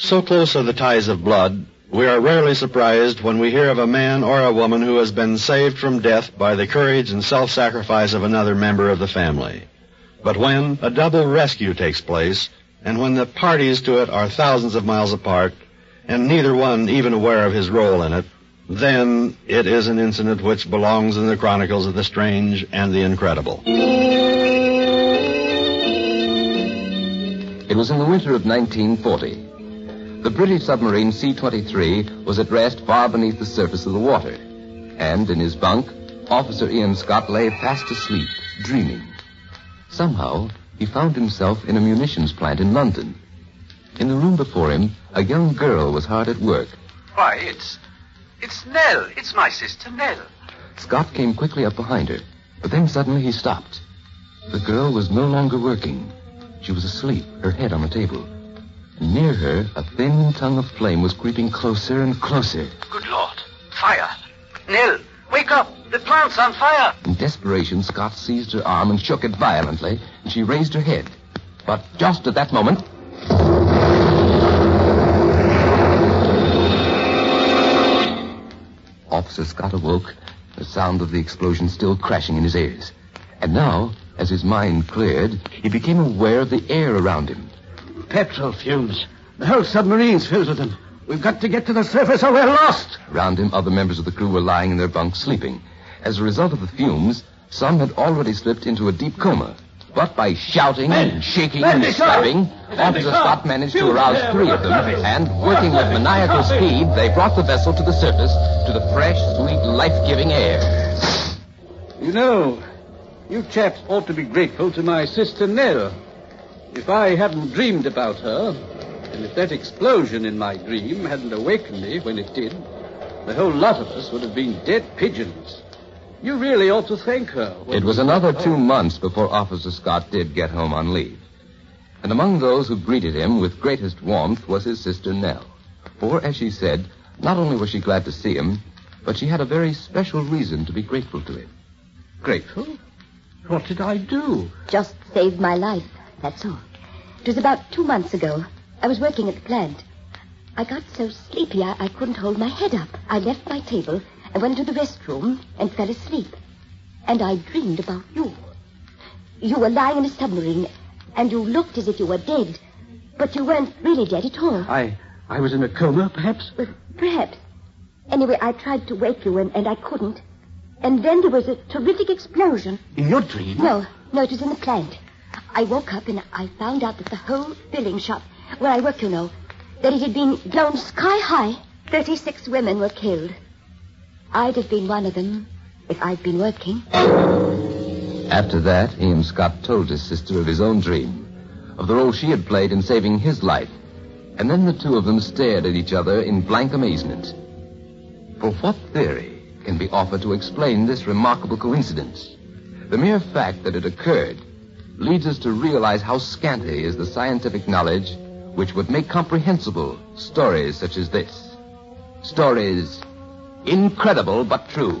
So close are the ties of blood, we are rarely surprised when we hear of a man or a woman who has been saved from death by the courage and self-sacrifice of another member of the family. But when a double rescue takes place, and when the parties to it are thousands of miles apart, and neither one even aware of his role in it, then it is an incident which belongs in the chronicles of the strange and the incredible. It was in the winter of 1940. The British submarine C-23 was at rest far beneath the surface of the water. And in his bunk, Officer Ian Scott lay fast asleep, dreaming. Somehow, he found himself in a munitions plant in London. In the room before him, a young girl was hard at work. Why, it's. It's Nell. It's my sister Nell. Scott came quickly up behind her, but then suddenly he stopped. The girl was no longer working. She was asleep, her head on the table. Near her, a thin tongue of flame was creeping closer and closer. Good Lord. Fire. Nell, wake up. The plant's on fire. In desperation, Scott seized her arm and shook it violently, and she raised her head. But just at that moment, Officer Scott awoke, the sound of the explosion still crashing in his ears. And now, as his mind cleared, he became aware of the air around him. Petrol fumes. The whole submarine's filled with them. We've got to get to the surface or we're lost. Around him, other members of the crew were lying in their bunks sleeping. As a result of the fumes, some had already slipped into a deep coma. But by shouting and shaking and stabbing, Officer! Scott managed to arouse three of them, and working with maniacal speed, they brought the vessel to the surface, to the fresh, sweet, life-giving air. You know, you chaps ought to be grateful to my sister Nell. If I hadn't dreamed about her, and if that explosion in my dream hadn't awakened me when it did, the whole lot of us would have been dead pigeons. You really ought to thank her. It was another two home. months before Officer Scott did get home on leave. And among those who greeted him with greatest warmth was his sister Nell. For, as she said, not only was she glad to see him, but she had a very special reason to be grateful to him. Grateful? What did I do? Just saved my life, that's all. It was about two months ago. I was working at the plant. I got so sleepy I, I couldn't hold my head up. I left my table and went to the restroom and fell asleep. And I dreamed about you. You were lying in a submarine, and you looked as if you were dead. But you weren't really dead at all. I I was in a coma, perhaps? Well, Perhaps. Anyway, I tried to wake you, and, and I couldn't. And then there was a terrific explosion. In your dream? No, no, it was in the plant. I woke up and I found out that the whole filling shop where I work, you know, that it had been blown sky high. Thirty-six women were killed. I'd have been one of them if I'd been working. After that, Ian Scott told his sister of his own dream, of the role she had played in saving his life. And then the two of them stared at each other in blank amazement. For what theory can be offered to explain this remarkable coincidence? The mere fact that it occurred leads us to realize how scanty is the scientific knowledge which would make comprehensible stories such as this. Stories incredible but true.